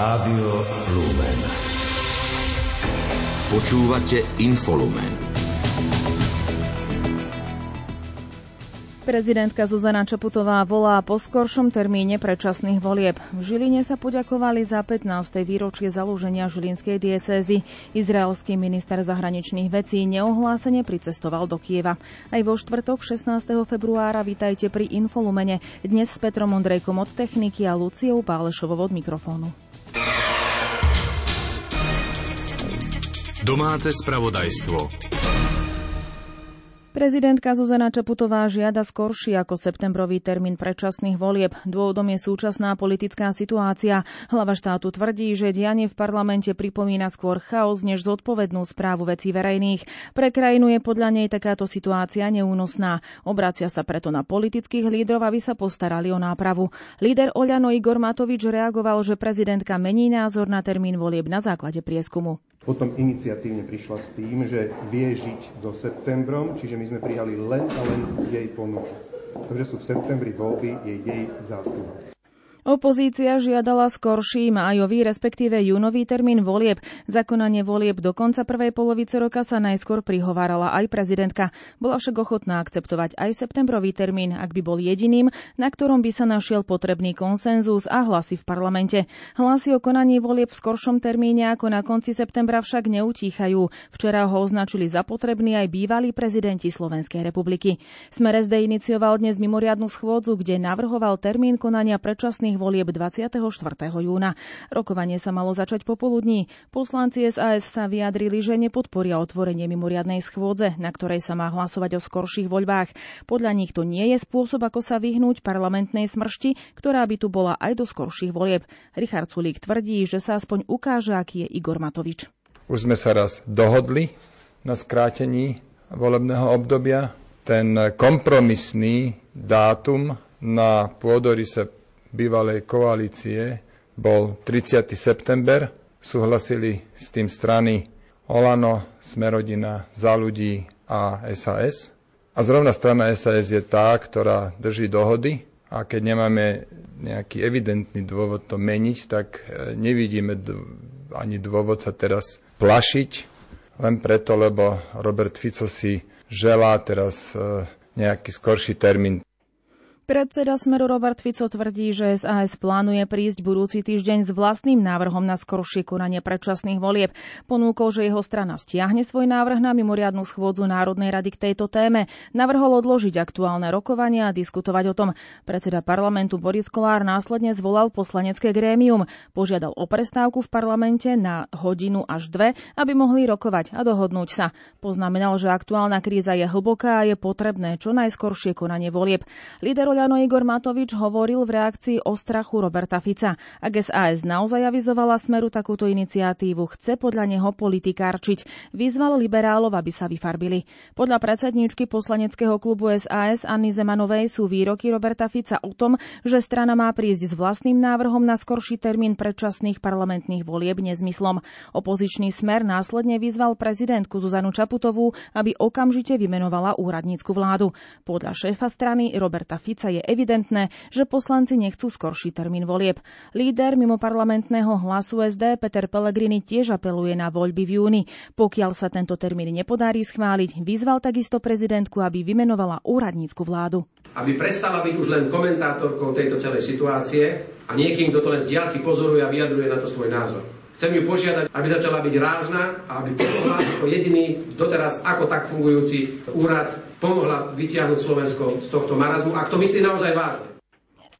Rádio Lumen. Počúvate Infolumen. Prezidentka Zuzana Čaputová volá po skoršom termíne predčasných volieb. V Žiline sa poďakovali za 15. výročie založenia Žilinskej diecézy. Izraelský minister zahraničných vecí neohlásene pricestoval do Kieva. Aj vo štvrtok 16. februára vítajte pri Infolumene. Dnes s Petrom Ondrejkom od techniky a Luciou Pálešovou od mikrofónu. Domáce spravodajstvo. Prezidentka Zuzana Čaputová žiada skorší ako septembrový termín predčasných volieb. Dôvodom je súčasná politická situácia. Hlava štátu tvrdí, že dianie v parlamente pripomína skôr chaos než zodpovednú správu vecí verejných. Pre krajinu je podľa nej takáto situácia neúnosná. Obracia sa preto na politických lídrov, aby sa postarali o nápravu. Líder Oľano Igor Matovič reagoval, že prezidentka mení názor na termín volieb na základe prieskumu. Potom iniciatívne prišla s tým, že vie žiť so septembrom, čiže my sme prijali len a len jej ponuku. To, že sú v septembri voľby, je jej zásluha. Opozícia žiadala skorší májový, respektíve júnový termín volieb. Zakonanie volieb do konca prvej polovice roka sa najskôr prihovárala aj prezidentka. Bola však ochotná akceptovať aj septembrový termín, ak by bol jediným, na ktorom by sa našiel potrebný konsenzus a hlasy v parlamente. Hlasy o konaní volieb v skoršom termíne ako na konci septembra však neutíchajú. Včera ho označili za potrebný aj bývalí prezidenti Slovenskej republiky. Smer SD inicioval dnes mimoriadnu schôdzu, kde navrhoval termín konania predčasných parlamentných volieb 24. júna. Rokovanie sa malo začať popoludní. Poslanci SAS sa vyjadrili, že nepodporia otvorenie mimoriadnej schôdze, na ktorej sa má hlasovať o skorších voľbách. Podľa nich to nie je spôsob, ako sa vyhnúť parlamentnej smršti, ktorá by tu bola aj do skorších volieb. Richard Sulík tvrdí, že sa aspoň ukáže, aký je Igor Matovič. Už sme sa raz dohodli na skrátení volebného obdobia. Ten kompromisný dátum na pôdorise bývalej koalície bol 30. september. Súhlasili s tým strany Olano, Smerodina, Za ľudí a SAS. A zrovna strana SAS je tá, ktorá drží dohody a keď nemáme nejaký evidentný dôvod to meniť, tak e, nevidíme ani dôvod sa teraz plašiť, len preto, lebo Robert Fico si želá teraz e, nejaký skorší termín. Predseda Smeru Robert Fico tvrdí, že SAS plánuje prísť budúci týždeň s vlastným návrhom na skoršie konanie predčasných volieb. Ponúkol, že jeho strana stiahne svoj návrh na mimoriadnu schôdzu Národnej rady k tejto téme. Navrhol odložiť aktuálne rokovania a diskutovať o tom. Predseda parlamentu Boris Kolár následne zvolal poslanecké grémium. Požiadal o prestávku v parlamente na hodinu až dve, aby mohli rokovať a dohodnúť sa. Poznamenal, že aktuálna kríza je hlboká a je potrebné čo najskoršie konanie volieb. Líder Oľano Igor Matovič hovoril v reakcii o strachu Roberta Fica. Ak SAS naozaj avizovala Smeru takúto iniciatívu, chce podľa neho politikárčiť. Vyzval liberálov, aby sa vyfarbili. Podľa predsedníčky poslaneckého klubu SAS Anny Zemanovej sú výroky Roberta Fica o tom, že strana má prísť s vlastným návrhom na skorší termín predčasných parlamentných volieb nezmyslom. Opozičný smer následne vyzval prezidentku Zuzanu Čaputovú, aby okamžite vymenovala úradnícku vládu. Podľa šéfa strany Roberta Fica je evidentné, že poslanci nechcú skorší termín volieb. Líder mimo parlamentného hlasu SD Peter Pellegrini tiež apeluje na voľby v júni. Pokiaľ sa tento termín nepodarí schváliť, vyzval takisto prezidentku, aby vymenovala úradnícku vládu. Aby prestala byť už len komentátorkou tejto celej situácie a niekým, kto to len z diaľky pozoruje a vyjadruje na to svoj názor. Chcem ju požiadať, aby začala byť rázna a aby pomohla ako jediný doteraz ako tak fungujúci úrad pomohla vytiahnuť Slovensko z tohto marazmu, ak to myslí naozaj vážne.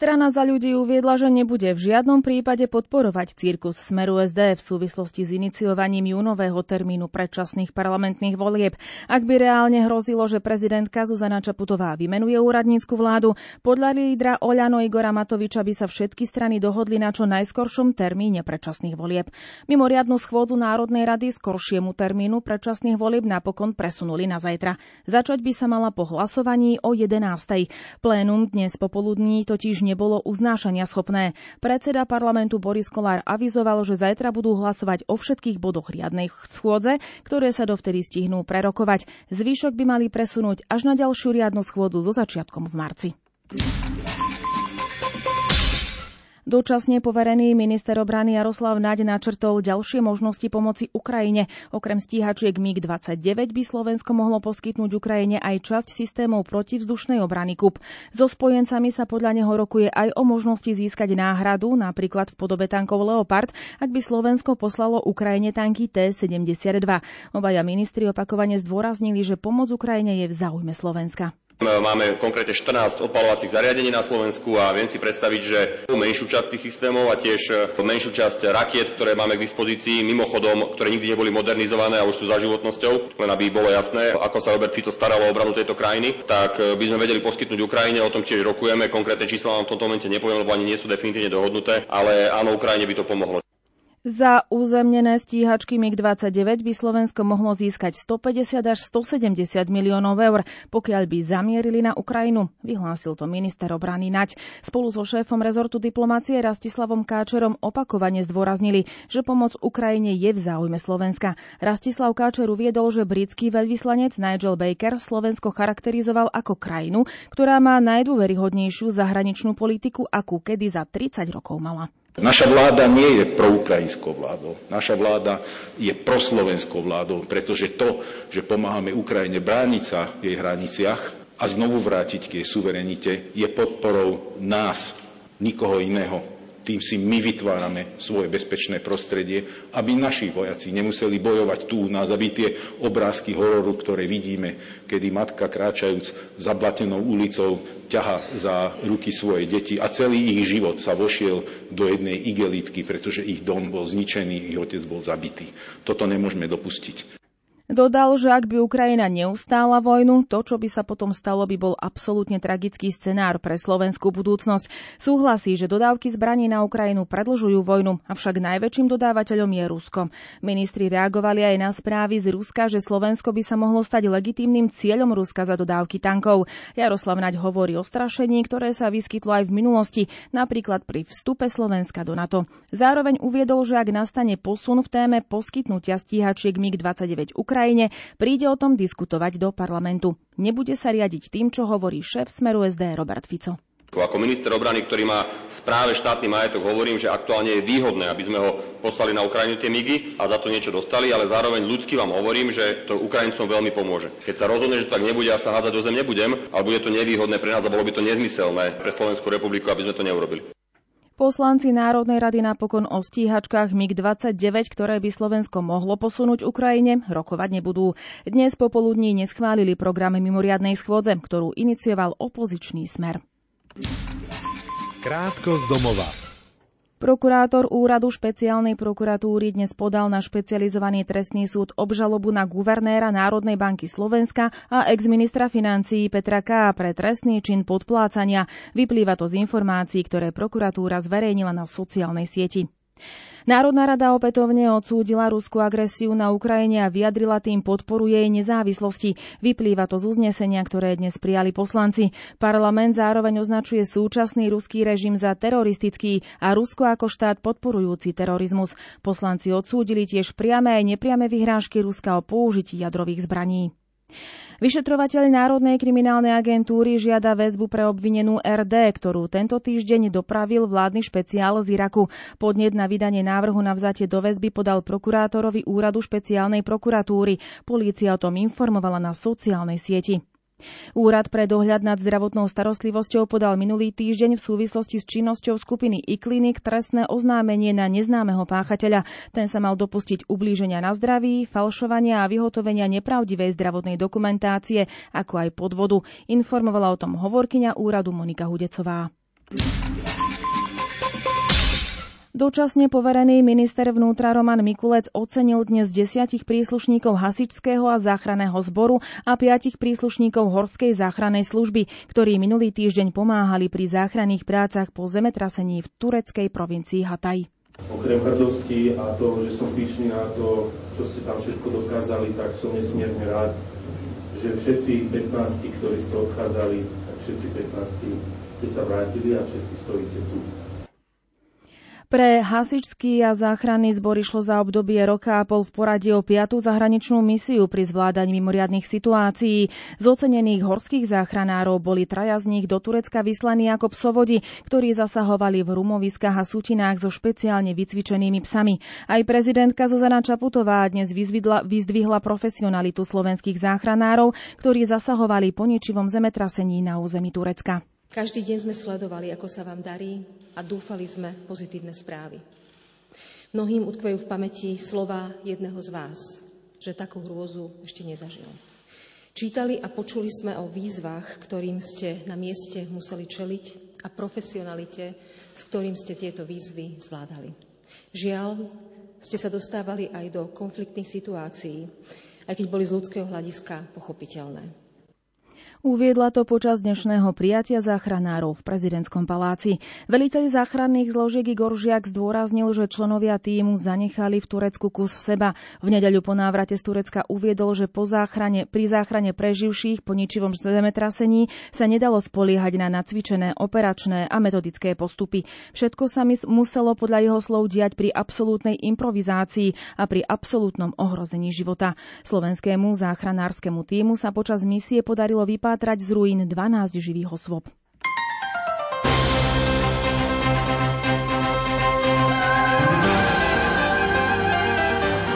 Strana za ľudí uviedla, že nebude v žiadnom prípade podporovať cirkus Smeru SD v súvislosti s iniciovaním júnového termínu predčasných parlamentných volieb. Ak by reálne hrozilo, že prezidentka Zuzana Čaputová vymenuje úradnícku vládu, podľa lídra Oľano Igora Matoviča by sa všetky strany dohodli na čo najskoršom termíne predčasných volieb. Mimoriadnu schôdzu Národnej rady skoršiemu termínu predčasných volieb napokon presunuli na zajtra. Začať by sa mala po hlasovaní o 11. Plénum dnes popoludní totiž nebolo uznášania schopné. Predseda parlamentu Boris Kolár avizoval, že zajtra budú hlasovať o všetkých bodoch riadnej schôdze, ktoré sa dovtedy stihnú prerokovať. Zvyšok by mali presunúť až na ďalšiu riadnu schôdzu so začiatkom v marci. Dočasne poverený minister obrany Jaroslav Naď načrtol ďalšie možnosti pomoci Ukrajine. Okrem stíhačiek MiG-29 by Slovensko mohlo poskytnúť Ukrajine aj časť systémov protivzdušnej obrany KUP. So spojencami sa podľa neho rokuje aj o možnosti získať náhradu, napríklad v podobe tankov Leopard, ak by Slovensko poslalo Ukrajine tanky T-72. Obaja ministri opakovane zdôraznili, že pomoc Ukrajine je v záujme Slovenska. Máme konkrétne 14 odpalovacích zariadení na Slovensku a viem si predstaviť, že menšiu časť tých systémov a tiež e, menšiu časť rakiet, ktoré máme k dispozícii, mimochodom, ktoré nikdy neboli modernizované a už sú za životnosťou, len aby bolo jasné, ako sa Robert Fico staral o obranu tejto krajiny, tak e, by sme vedeli poskytnúť Ukrajine, o tom tiež rokujeme, konkrétne čísla vám v tomto momente nepoviem, lebo ani nie sú definitívne dohodnuté, ale áno, Ukrajine by to pomohlo. Za uzemnené stíhačky MiG-29 by Slovensko mohlo získať 150 až 170 miliónov eur, pokiaľ by zamierili na Ukrajinu, vyhlásil to minister obrany Nať. Spolu so šéfom rezortu diplomácie Rastislavom Káčerom opakovane zdôraznili, že pomoc Ukrajine je v záujme Slovenska. Rastislav Káčer uviedol, že britský veľvyslanec Nigel Baker Slovensko charakterizoval ako krajinu, ktorá má najdôveryhodnejšiu zahraničnú politiku, akú kedy za 30 rokov mala. Naša vláda nie je proukrajinskou vládou. Naša vláda je proslovenskou vládou, pretože to, že pomáhame Ukrajine brániť sa v jej hraniciach a znovu vrátiť k jej suverenite, je podporou nás, nikoho iného tým si my vytvárame svoje bezpečné prostredie, aby naši vojaci nemuseli bojovať tu u nás, aby tie obrázky hororu, ktoré vidíme, kedy matka kráčajúc zablatenou ulicou ťaha za ruky svoje deti a celý ich život sa vošiel do jednej igelitky, pretože ich dom bol zničený, ich otec bol zabitý. Toto nemôžeme dopustiť. Dodal, že ak by Ukrajina neustála vojnu, to, čo by sa potom stalo, by bol absolútne tragický scenár pre slovenskú budúcnosť. Súhlasí, že dodávky zbraní na Ukrajinu predlžujú vojnu, avšak najväčším dodávateľom je Rusko. Ministri reagovali aj na správy z Ruska, že Slovensko by sa mohlo stať legitímnym cieľom Ruska za dodávky tankov. Jaroslav Naď hovorí o strašení, ktoré sa vyskytlo aj v minulosti, napríklad pri vstupe Slovenska do NATO. Zároveň uviedol, že ak nastane posun v téme poskytnutia stíhačiek MiG-29 Ukrajiny, Ukrajine, príde o tom diskutovať do parlamentu. Nebude sa riadiť tým, čo hovorí šéf Smeru SD Robert Fico. Ako minister obrany, ktorý má správe štátny majetok, hovorím, že aktuálne je výhodné, aby sme ho poslali na Ukrajinu tie migy a za to niečo dostali, ale zároveň ľudsky vám hovorím, že to Ukrajincom veľmi pomôže. Keď sa rozhodne, že tak nebude, ja sa hádzať do zem nebudem, ale bude to nevýhodné pre nás a bolo by to nezmyselné pre Slovenskú republiku, aby sme to neurobili. Poslanci Národnej rady napokon o stíhačkách MiG-29, ktoré by Slovensko mohlo posunúť Ukrajine, rokovať nebudú. Dnes popoludní neschválili program mimoriadnej schôdze, ktorú inicioval opozičný smer. Krátko z domova. Prokurátor úradu špeciálnej prokuratúry dnes podal na špecializovaný trestný súd obžalobu na guvernéra Národnej banky Slovenska a ex-ministra financií Petra K. pre trestný čin podplácania. Vyplýva to z informácií, ktoré prokuratúra zverejnila na sociálnej sieti. Národná rada opätovne odsúdila ruskú agresiu na Ukrajine a vyjadrila tým podporu jej nezávislosti. Vyplýva to z uznesenia, ktoré dnes prijali poslanci. Parlament zároveň označuje súčasný ruský režim za teroristický a Rusko ako štát podporujúci terorizmus. Poslanci odsúdili tiež priame aj nepriame vyhrážky Ruska o použití jadrových zbraní. Vyšetrovateľ Národnej kriminálnej agentúry žiada väzbu pre obvinenú RD, ktorú tento týždeň dopravil vládny špeciál z Iraku. Podnet na vydanie návrhu na vzatie do väzby podal prokurátorovi úradu špeciálnej prokuratúry. Polícia o tom informovala na sociálnej sieti. Úrad pre dohľad nad zdravotnou starostlivosťou podal minulý týždeň v súvislosti s činnosťou skupiny iKlinik trestné oznámenie na neznámeho páchateľa. Ten sa mal dopustiť ublíženia na zdraví, falšovania a vyhotovenia nepravdivej zdravotnej dokumentácie, ako aj podvodu. Informovala o tom hovorkyňa úradu Monika Hudecová. Dočasne poverený minister vnútra Roman Mikulec ocenil dnes desiatich príslušníkov hasičského a záchranného zboru a piatich príslušníkov horskej záchrannej služby, ktorí minulý týždeň pomáhali pri záchranných prácach po zemetrasení v tureckej provincii Hataj. Okrem hrdosti a toho, že som pyšný na to, čo ste tam všetko dokázali, tak som nesmierne rád, že všetci 15, ktorí ste odchádzali, tak všetci 15 ste sa vrátili a všetci stojíte tu. Pre hasičský a záchranný zbor išlo za obdobie roka a pol v poradí o piatú zahraničnú misiu pri zvládaní mimoriadných situácií. Z ocenených horských záchranárov boli traja z nich do Turecka vyslaní ako psovodi, ktorí zasahovali v rumoviskách a sutinách so špeciálne vycvičenými psami. Aj prezidentka Zuzana Čaputová dnes vyzdvihla profesionalitu slovenských záchranárov, ktorí zasahovali po ničivom zemetrasení na území Turecka. Každý deň sme sledovali, ako sa vám darí a dúfali sme v pozitívne správy. Mnohým utkvejú v pamäti slova jedného z vás, že takú hrôzu ešte nezažil. Čítali a počuli sme o výzvach, ktorým ste na mieste museli čeliť a profesionalite, s ktorým ste tieto výzvy zvládali. Žiaľ, ste sa dostávali aj do konfliktných situácií, aj keď boli z ľudského hľadiska pochopiteľné. Uviedla to počas dnešného prijatia záchranárov v prezidentskom paláci. Veliteľ záchranných zložiek Igor Žiak zdôraznil, že členovia týmu zanechali v Turecku kus seba. V nedeľu po návrate z Turecka uviedol, že po záchrane, pri záchrane preživších po ničivom zemetrasení sa nedalo spoliehať na nacvičené operačné a metodické postupy. Všetko sa mi muselo podľa jeho slov diať pri absolútnej improvizácii a pri absolútnom ohrození života. Slovenskému záchranárskemu týmu sa počas misie podarilo vypáť vypátrať z ruín 12 živých osôb.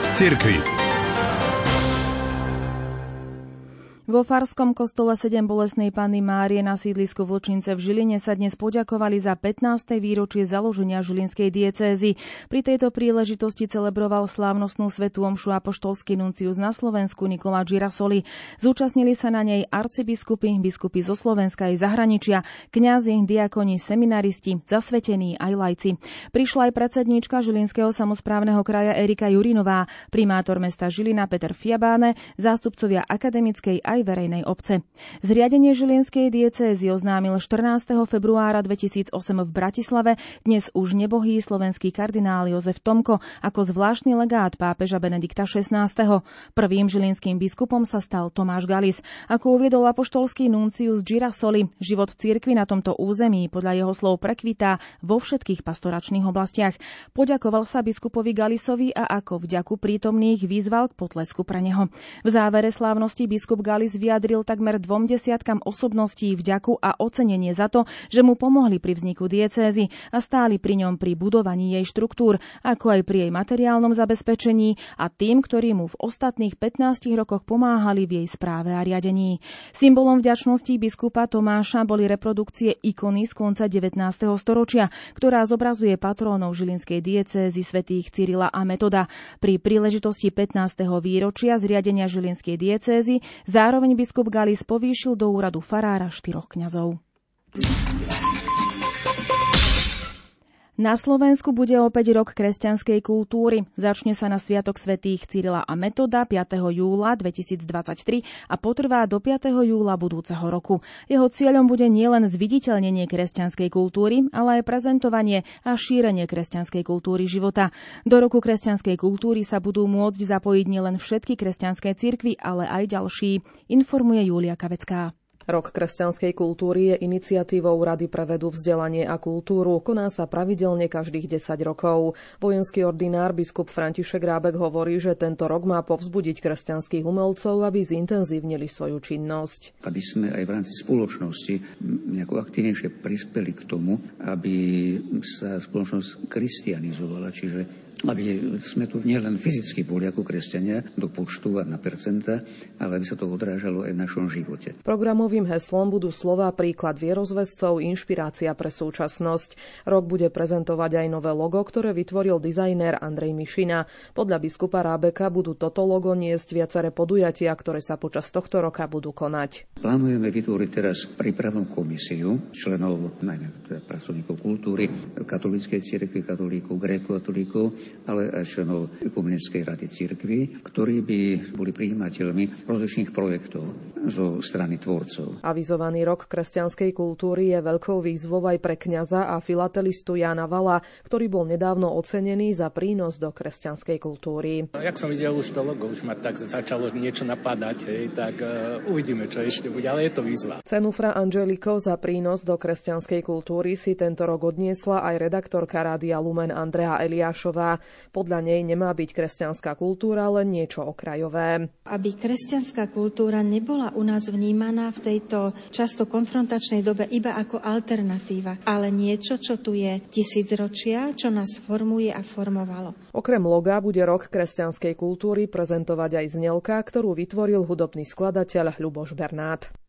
Z. Vo Farskom kostole 7 bolesnej Panny Márie na sídlisku Vlčince v Žiline sa dnes poďakovali za 15. výročie založenia Žilinskej diecézy. Pri tejto príležitosti celebroval slávnostnú svetu omšu apoštolský nuncius na Slovensku Nikola Girasoli. Zúčastnili sa na nej arcibiskupy, biskupy zo Slovenska aj zahraničia, kňazi, diakoni, seminaristi, zasvetení aj lajci. Prišla aj predsedníčka Žilinského samozprávneho kraja Erika Jurinová, primátor mesta Žilina Peter Fiabáne, zástupcovia akademickej aj verejnej obce. Zriadenie Žilinskej diecézy oznámil 14. februára 2008 v Bratislave dnes už nebohý slovenský kardinál Jozef Tomko ako zvláštny legát pápeža Benedikta XVI. Prvým žilinským biskupom sa stal Tomáš Galis. Ako uviedol apoštolský nuncius Girasoli, život cirkvi na tomto území podľa jeho slov prekvitá vo všetkých pastoračných oblastiach. Poďakoval sa biskupovi Galisovi a ako vďaku prítomných vyzval k potlesku pre neho. V závere slávnosti biskup Galis Wallis vyjadril takmer dvom desiatkam osobností vďaku a ocenenie za to, že mu pomohli pri vzniku diecézy a stáli pri ňom pri budovaní jej štruktúr, ako aj pri jej materiálnom zabezpečení a tým, ktorí mu v ostatných 15 rokoch pomáhali v jej správe a riadení. Symbolom vďačnosti biskupa Tomáša boli reprodukcie ikony z konca 19. storočia, ktorá zobrazuje patrónov žilinskej diecézy svätých Cyrila a Metoda. Pri príležitosti 15. výročia zriadenia žilinskej diecézy zároveň Zároveň biskup Galis povýšil do úradu farára štyroch kňazov. Na Slovensku bude opäť rok kresťanskej kultúry. Začne sa na Sviatok svätých Cyrila a Metoda 5. júla 2023 a potrvá do 5. júla budúceho roku. Jeho cieľom bude nielen zviditeľnenie kresťanskej kultúry, ale aj prezentovanie a šírenie kresťanskej kultúry života. Do roku kresťanskej kultúry sa budú môcť zapojiť nielen všetky kresťanské cirkvy, ale aj ďalší, informuje Julia Kavecká. Rok kresťanskej kultúry je iniciatívou Rady pre vedu, vzdelanie a kultúru. Koná sa pravidelne každých 10 rokov. Vojenský ordinár biskup František Rábek hovorí, že tento rok má povzbudiť kresťanských umelcov, aby zintenzívnili svoju činnosť. Aby sme aj v rámci spoločnosti nejako aktívnejšie prispeli k tomu, aby sa spoločnosť kristianizovala, čiže aby sme tu nielen fyzicky boli ako kresťania do počtu a na percenta, ale aby sa to odrážalo aj v našom živote. Programovým heslom budú slova príklad vierozvescov, inšpirácia pre súčasnosť. Rok bude prezentovať aj nové logo, ktoré vytvoril dizajner Andrej Mišina. Podľa biskupa Rábeka budú toto logo niesť viaceré podujatia, ktoré sa počas tohto roka budú konať. Plánujeme vytvoriť teraz prípravnú komisiu členov, najmä teda pracovníkov kultúry, katolíckej cirkvi, katolíkov, gréko-katolíkov, ale aj členov Ekumenickej rady cirkvi, ktorí by boli prijímateľmi rozličných projektov zo strany tvorcov. Avizovaný rok kresťanskej kultúry je veľkou výzvou aj pre kňaza a filatelistu Jana Vala, ktorý bol nedávno ocenený za prínos do kresťanskej kultúry. Jak som videl už to logo, už ma tak začalo niečo napadať, hej, tak uh, uvidíme, čo ešte bude, ale je to výzva. Cenu Fra Angelico za prínos do kresťanskej kultúry si tento rok odniesla aj redaktorka Rádia Lumen Andrea Eliášová. Podľa nej nemá byť kresťanská kultúra len niečo okrajové. Aby kresťanská kultúra nebola u nás vnímaná v tejto často konfrontačnej dobe iba ako alternatíva, ale niečo, čo tu je tisícročia, čo nás formuje a formovalo. Okrem loga bude rok kresťanskej kultúry prezentovať aj znelka, ktorú vytvoril hudobný skladateľ Ľuboš Bernát.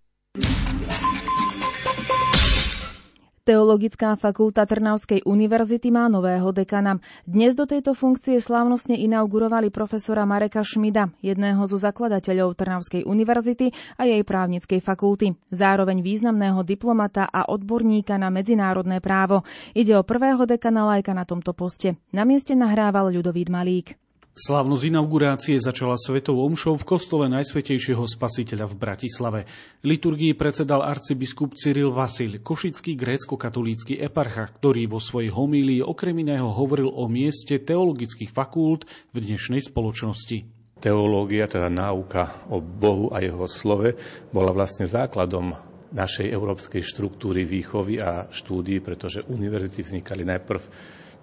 Teologická fakulta Trnavskej univerzity má nového dekana. Dnes do tejto funkcie slávnostne inaugurovali profesora Mareka Šmida, jedného zo zakladateľov Trnavskej univerzity a jej právnickej fakulty. Zároveň významného diplomata a odborníka na medzinárodné právo. Ide o prvého dekana lajka na tomto poste. Na mieste nahrával Ľudovít Malík. Slávnosť inaugurácie začala svetou omšou v kostole Najsvetejšieho spasiteľa v Bratislave. Liturgii predsedal arcibiskup Cyril Vasil, košický grécko-katolícky eparcha, ktorý vo svojej homílii okrem iného hovoril o mieste teologických fakult v dnešnej spoločnosti. Teológia, teda náuka o Bohu a jeho slove, bola vlastne základom našej európskej štruktúry výchovy a štúdií, pretože univerzity vznikali najprv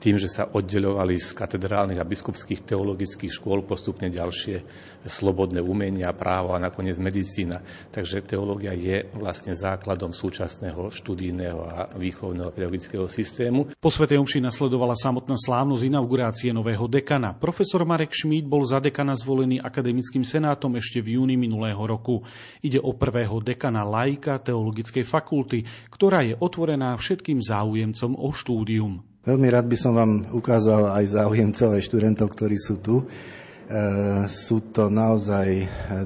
tým, že sa oddeľovali z katedrálnych a biskupských teologických škôl postupne ďalšie slobodné umenia, právo a nakoniec medicína. Takže teológia je vlastne základom súčasného študijného a výchovného pedagogického systému. Po Svetej Omši nasledovala samotná slávnosť inaugurácie nového dekana. Profesor Marek Šmíd bol za dekana zvolený akademickým senátom ešte v júni minulého roku. Ide o prvého dekana laika Teologickej fakulty, ktorá je otvorená všetkým záujemcom o štúdium. Veľmi rád by som vám ukázal aj záujemcov, aj študentov, ktorí sú tu. E, sú to naozaj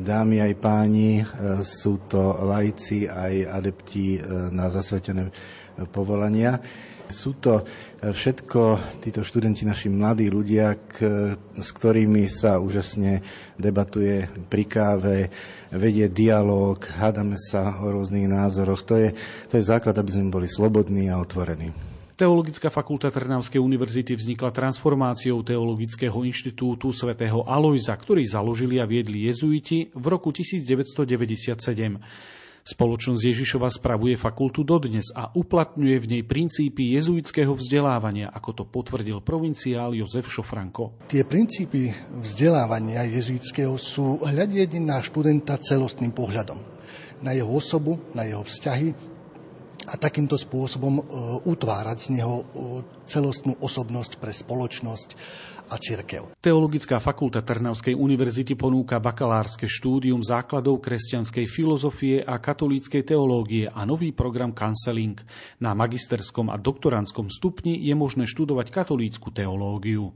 dámy aj páni, e, sú to lajci aj adepti e, na zasvetené povolania. Sú to všetko títo študenti, naši mladí ľudia, k, s ktorými sa úžasne debatuje pri káve, vedie dialog, hádame sa o rôznych názoroch. To je, to je základ, aby sme boli slobodní a otvorení. Teologická fakulta Trnavskej univerzity vznikla transformáciou Teologického inštitútu svätého Alojza, ktorý založili a viedli jezuiti v roku 1997. Spoločnosť Ježišova spravuje fakultu dodnes a uplatňuje v nej princípy jezuitského vzdelávania, ako to potvrdil provinciál Jozef Šofranko. Tie princípy vzdelávania jezuitského sú hľadieť na študenta celostným pohľadom. Na jeho osobu, na jeho vzťahy, a takýmto spôsobom e, utvárať z neho e, celostnú osobnosť pre spoločnosť a cirkev. Teologická fakulta Trnavskej univerzity ponúka bakalárske štúdium základov kresťanskej filozofie a katolíckej teológie a nový program Counseling. Na magisterskom a doktorandskom stupni je možné študovať katolícku teológiu.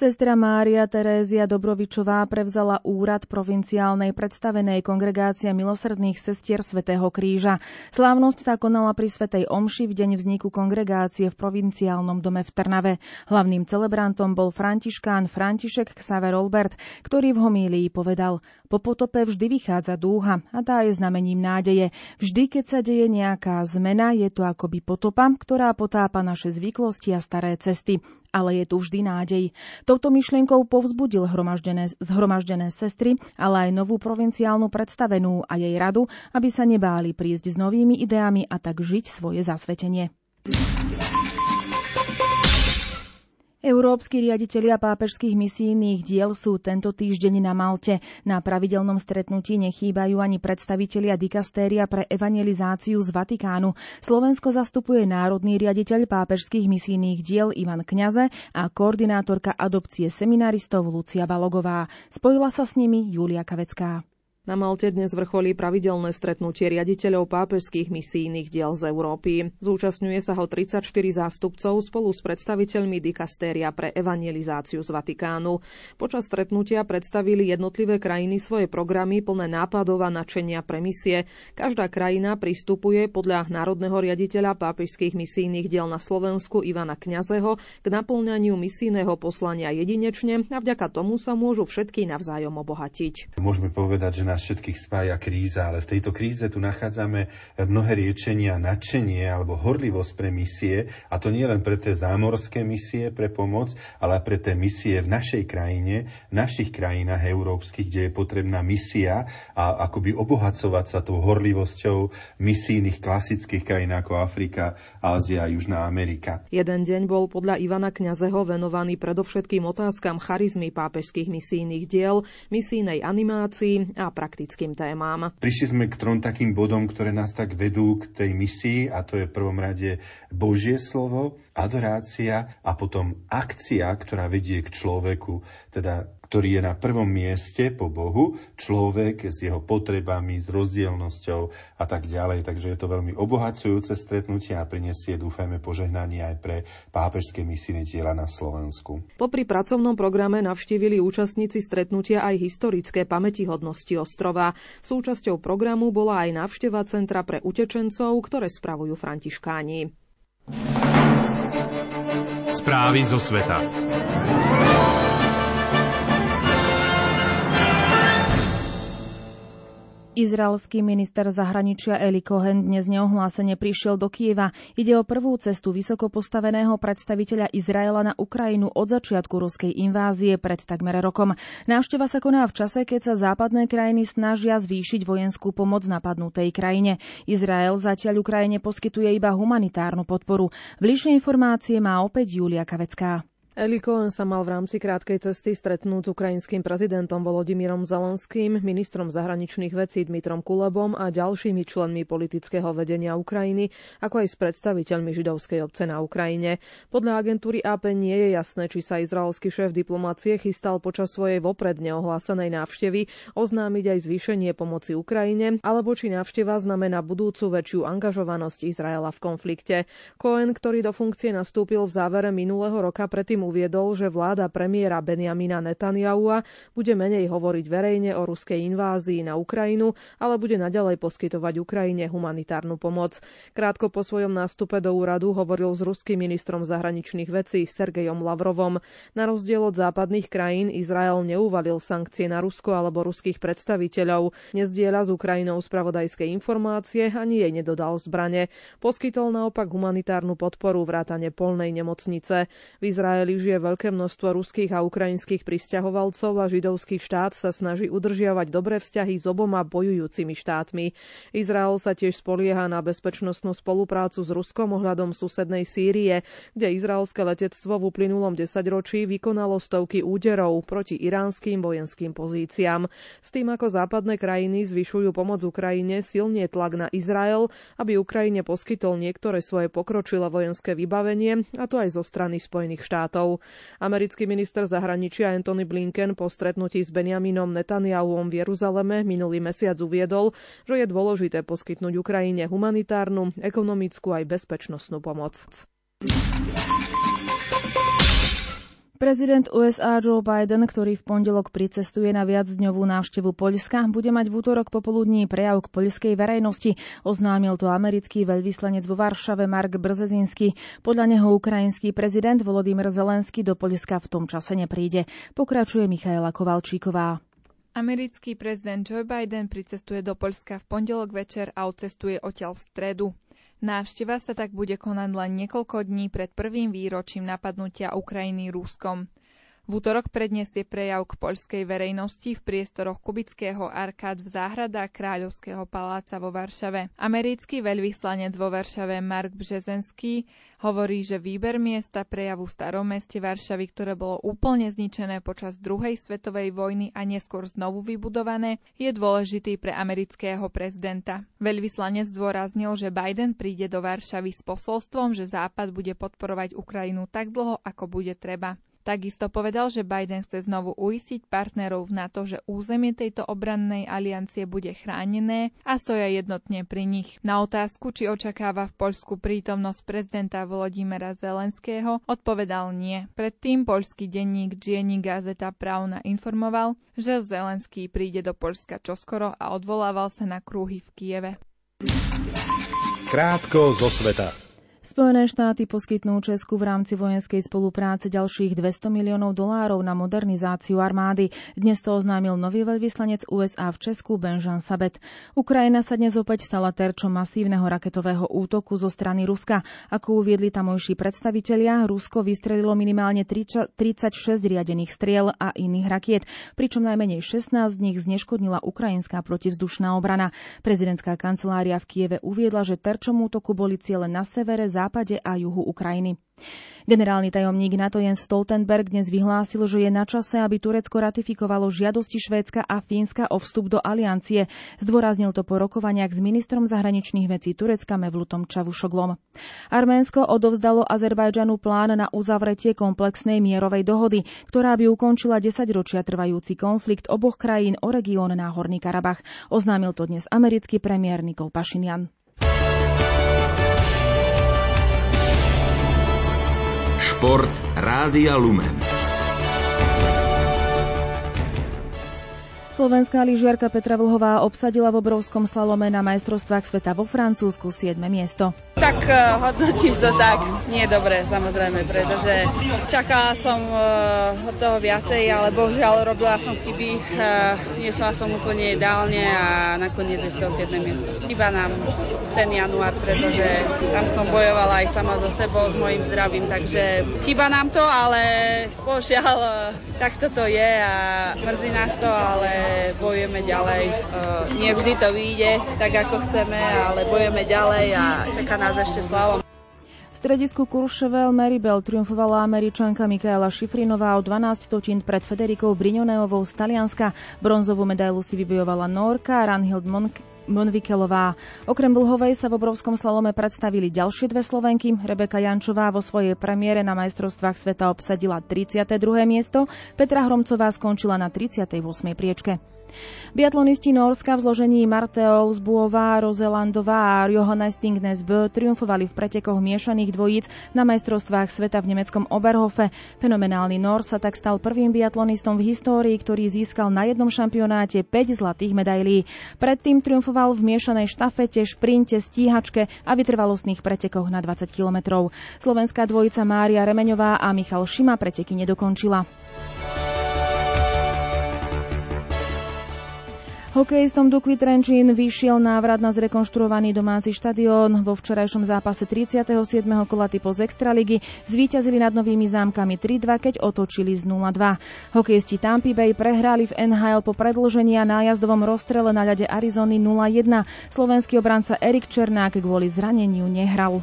Sestra Mária Terézia Dobrovičová prevzala úrad provinciálnej predstavenej kongregácie milosrdných sestier Svetého kríža. Slávnosť sa konala pri Svetej Omši v deň vzniku kongregácie v provinciálnom dome v Trnave. Hlavným celebrantom bol františkán František Xaver Olbert, ktorý v homílii povedal Po potope vždy vychádza dúha a tá je znamením nádeje. Vždy, keď sa deje nejaká zmena, je to akoby potopa, ktorá potápa naše zvyklosti a staré cesty ale je tu vždy nádej. Touto myšlienkou povzbudil hromaždené, zhromaždené sestry, ale aj novú provinciálnu predstavenú a jej radu, aby sa nebáli prísť s novými ideami a tak žiť svoje zasvetenie. Európsky riaditeľia pápežských misijných diel sú tento týždeň na Malte. Na pravidelnom stretnutí nechýbajú ani predstavitelia dikastéria pre evangelizáciu z Vatikánu. Slovensko zastupuje národný riaditeľ pápežských misijných diel Ivan Kňaze a koordinátorka adopcie seminaristov Lucia Balogová. Spojila sa s nimi Julia Kavecká. Na Malte dnes vrcholí pravidelné stretnutie riaditeľov pápežských misijných diel z Európy. Zúčastňuje sa ho 34 zástupcov spolu s predstaviteľmi dikastéria pre evangelizáciu z Vatikánu. Počas stretnutia predstavili jednotlivé krajiny svoje programy plné nápadov a nadšenia pre misie. Každá krajina pristupuje podľa národného riaditeľa pápežských misijných diel na Slovensku Ivana Kňazeho k naplňaniu misijného poslania jedinečne a vďaka tomu sa môžu všetky navzájom obohatiť. Môžeme povedať, že nás všetkých spája kríza, ale v tejto kríze tu nachádzame mnohé riečenia, nadšenie alebo horlivosť pre misie, a to nie len pre tie zámorské misie pre pomoc, ale pre tie misie v našej krajine, v našich krajinách európskych, kde je potrebná misia a akoby obohacovať sa tou horlivosťou misijných klasických krajín ako Afrika, Ázia a Južná Amerika. Jeden deň bol podľa Ivana Kňazeho venovaný predovšetkým otázkam charizmy pápežských misijných diel, misijnej animácii a praktickým témam. Prišli sme k trom takým bodom, ktoré nás tak vedú k tej misii a to je v prvom rade Božie slovo, adorácia a potom akcia, ktorá vedie k človeku, teda ktorý je na prvom mieste po Bohu, človek s jeho potrebami, s rozdielnosťou a tak ďalej. Takže je to veľmi obohacujúce stretnutie a prinesie, dúfajme, požehnanie aj pre pápežské misijné diela na Slovensku. Popri pracovnom programe navštívili účastníci stretnutia aj historické pamätihodnosti ostrova. Súčasťou programu bola aj návšteva Centra pre utečencov, ktoré spravujú františkáni. Správy zo sveta. Izraelský minister zahraničia Eli Cohen dnes neohlásene prišiel do Kieva. Ide o prvú cestu vysoko postaveného predstaviteľa Izraela na Ukrajinu od začiatku ruskej invázie pred takmer rokom. Návšteva sa koná v čase, keď sa západné krajiny snažia zvýšiť vojenskú pomoc napadnutej krajine. Izrael zatiaľ Ukrajine poskytuje iba humanitárnu podporu. Bližšie informácie má opäť Julia Kavecká. Eli Cohen sa mal v rámci krátkej cesty stretnúť s ukrajinským prezidentom Volodymyrom Zelenským, ministrom zahraničných vecí Dmitrom Kulebom a ďalšími členmi politického vedenia Ukrajiny, ako aj s predstaviteľmi židovskej obce na Ukrajine. Podľa agentúry AP nie je jasné, či sa izraelský šéf diplomácie chystal počas svojej vopred neohlásenej návštevy oznámiť aj zvýšenie pomoci Ukrajine, alebo či návšteva znamená budúcu väčšiu angažovanosť Izraela v konflikte. Cohen, ktorý do funkcie nastúpil v závere minulého roka predtým Predtým uviedol, že vláda premiéra Benjamina Netanyahua bude menej hovoriť verejne o ruskej invázii na Ukrajinu, ale bude naďalej poskytovať Ukrajine humanitárnu pomoc. Krátko po svojom nástupe do úradu hovoril s ruským ministrom zahraničných vecí Sergejom Lavrovom. Na rozdiel od západných krajín Izrael neuvalil sankcie na Rusko alebo ruských predstaviteľov, nezdieľa s Ukrajinou spravodajské informácie ani jej nedodal zbrane. Poskytol naopak humanitárnu podporu vrátane polnej nemocnice. V Izraeli Žije veľké množstvo ruských a ukrajinských pristahovalcov a židovský štát sa snaží udržiavať dobré vzťahy s oboma bojujúcimi štátmi. Izrael sa tiež spolieha na bezpečnostnú spoluprácu s Ruskom ohľadom susednej Sýrie, kde izraelské letectvo v uplynulom desaťročí vykonalo stovky úderov proti iránskym vojenským pozíciám. S tým, ako západné krajiny zvyšujú pomoc Ukrajine, silne tlak na Izrael, aby Ukrajine poskytol niektoré svoje pokročilé vojenské vybavenie, a to aj zo strany Spojených štátov štátov. Americký minister zahraničia Anthony Blinken po stretnutí s Benjaminom Netanyahuom v Jeruzaleme minulý mesiac uviedol, že je dôležité poskytnúť Ukrajine humanitárnu, ekonomickú aj bezpečnostnú pomoc. Prezident USA Joe Biden, ktorý v pondelok pricestuje na viacdňovú návštevu Poľska, bude mať v útorok popoludní prejav k poľskej verejnosti. Oznámil to americký veľvyslanec vo Varšave Mark Brzezinski. Podľa neho ukrajinský prezident Volodymyr Zelenský do Poľska v tom čase nepríde. Pokračuje Michaela Kovalčíková. Americký prezident Joe Biden pricestuje do Poľska v pondelok večer a odcestuje odtiaľ v stredu. Návšteva sa tak bude konať len niekoľko dní pred prvým výročím napadnutia Ukrajiny Ruskom. V útorok predniesie prejav k poľskej verejnosti v priestoroch Kubického arkád v záhradách Kráľovského paláca vo Varšave. Americký veľvyslanec vo Varšave Mark Březenský hovorí, že výber miesta prejavu v starom meste Varšavy, ktoré bolo úplne zničené počas druhej svetovej vojny a neskôr znovu vybudované, je dôležitý pre amerického prezidenta. Veľvyslanec zdôraznil, že Biden príde do Varšavy s posolstvom, že Západ bude podporovať Ukrajinu tak dlho, ako bude treba. Takisto povedal, že Biden chce znovu uistiť partnerov na to, že územie tejto obrannej aliancie bude chránené a stoja jednotne pri nich. Na otázku, či očakáva v Poľsku prítomnosť prezidenta Volodymyra Zelenského, odpovedal nie. Predtým poľský denník Dziennik Gazeta Pravna informoval, že Zelenský príde do Poľska čoskoro a odvolával sa na krúhy v Kieve. Krátko zo sveta. Spojené štáty poskytnú Česku v rámci vojenskej spolupráce ďalších 200 miliónov dolárov na modernizáciu armády. Dnes to oznámil nový veľvyslanec USA v Česku Benžan Sabet. Ukrajina sa dnes opäť stala terčom masívneho raketového útoku zo strany Ruska. Ako uviedli tamojší predstavitelia, Rusko vystrelilo minimálne 36 riadených striel a iných rakiet, pričom najmenej 16 z nich zneškodnila ukrajinská protivzdušná obrana. Prezidentská kancelária v Kieve uviedla, že terčom útoku boli ciele na severe, západe a juhu Ukrajiny. Generálny tajomník NATO Jens Stoltenberg dnes vyhlásil, že je na čase, aby Turecko ratifikovalo žiadosti Švédska a Fínska o vstup do aliancie. Zdôraznil to po rokovaniach s ministrom zahraničných vecí Turecka Mevlutom Čavušoglom. Arménsko odovzdalo Azerbajdžanu plán na uzavretie komplexnej mierovej dohody, ktorá by ukončila 10 ročia trvajúci konflikt oboch krajín o región Náhorný Karabach. Oznámil to dnes americký premiér Nikol Pašinian. Šport Rádia Lumen. Slovenská lyžiarka Petra Vlhová obsadila v obrovskom slalome na majstrovstvách sveta vo Francúzsku 7. miesto. Tak uh, hodnotím to tak, nie dobre samozrejme, pretože čakala som uh, od toho viacej, ale bohužiaľ robila som chyby, uh, nešla som úplne ideálne a nakoniec je z toho 7. miesto. Iba nám ten január, pretože tam som bojovala aj sama so sebou, s mojim zdravím, takže chyba nám to, ale bohužiaľ uh, takto to je a mrzí nás to, ale bojujeme ďalej. E, nie vždy to vyjde tak, ako chceme, ale bojujeme ďalej a čaká nás ešte slalom. V stredisku Courchevel Maribel triumfovala američanka Mikaela Šifrinová o 12 stotín pred Federikou Briňoneovou z Talianska. Bronzovú medailu si vybojovala Norka, Ranhild Monk Monvikelová. Okrem Blhovej sa v obrovskom slalome predstavili ďalšie dve Slovenky. Rebeka Jančová vo svojej premiére na majstrovstvách sveta obsadila 32. miesto, Petra Hromcová skončila na 38. priečke. Biatlonisti Norska v zložení Marteus, Buová, Rozelandová a Johannes Stingnes triumfovali v pretekoch miešaných dvojíc na majstrovstvách sveta v nemeckom Oberhofe. Fenomenálny Nor sa tak stal prvým biatlonistom v histórii, ktorý získal na jednom šampionáte 5 zlatých medailí. Predtým triumfoval v miešanej štafete, šprinte, stíhačke a vytrvalostných pretekoch na 20 kilometrov. Slovenská dvojica Mária Remeňová a Michal Šima preteky nedokončila. Hokejistom Dukli Trenčín vyšiel návrat na zrekonštruovaný domáci štadión. Vo včerajšom zápase 37. kola typu z Extraligy zvíťazili nad novými zámkami 3-2, keď otočili z 0-2. Hokejisti Tampa Bay prehrali v NHL po predlžení a nájazdovom rozstrele na ľade Arizony 0-1. Slovenský obranca Erik Černák kvôli zraneniu nehral.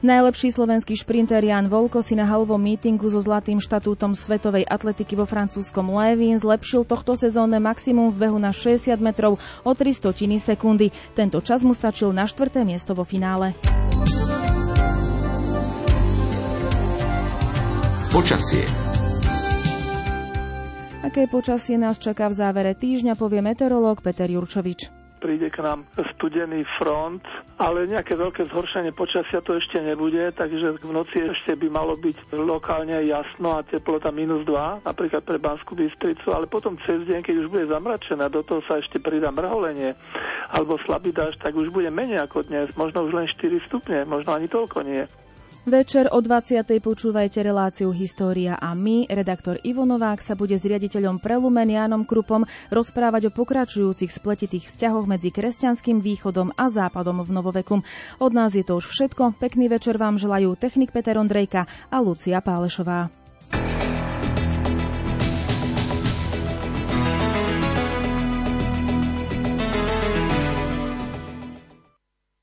Najlepší slovenský šprinter Jan Volko si na halovom mítingu so zlatým štatútom svetovej atletiky vo francúzskom Lévin zlepšil tohto sezónne maximum v behu na 60 metrov o 300 sekundy. Tento čas mu stačil na štvrté miesto vo finále. Počasie Aké počasie nás čaká v závere týždňa, povie meteorológ Peter Jurčovič príde k nám studený front, ale nejaké veľké zhoršenie počasia to ešte nebude, takže v noci ešte by malo byť lokálne jasno a teplota minus 2, napríklad pre Banskú Bystricu, ale potom cez deň, keď už bude zamračená, do toho sa ešte pridá mrholenie alebo slabý dáž, tak už bude menej ako dnes, možno už len 4 stupne, možno ani toľko nie. Večer o 20. počúvajte reláciu História a my. Redaktor Ivo Novák sa bude s riaditeľom Prelumen Jánom Krupom rozprávať o pokračujúcich spletitých vzťahoch medzi kresťanským východom a západom v novoveku. Od nás je to už všetko. Pekný večer vám želajú technik Peter Ondrejka a Lucia Pálešová.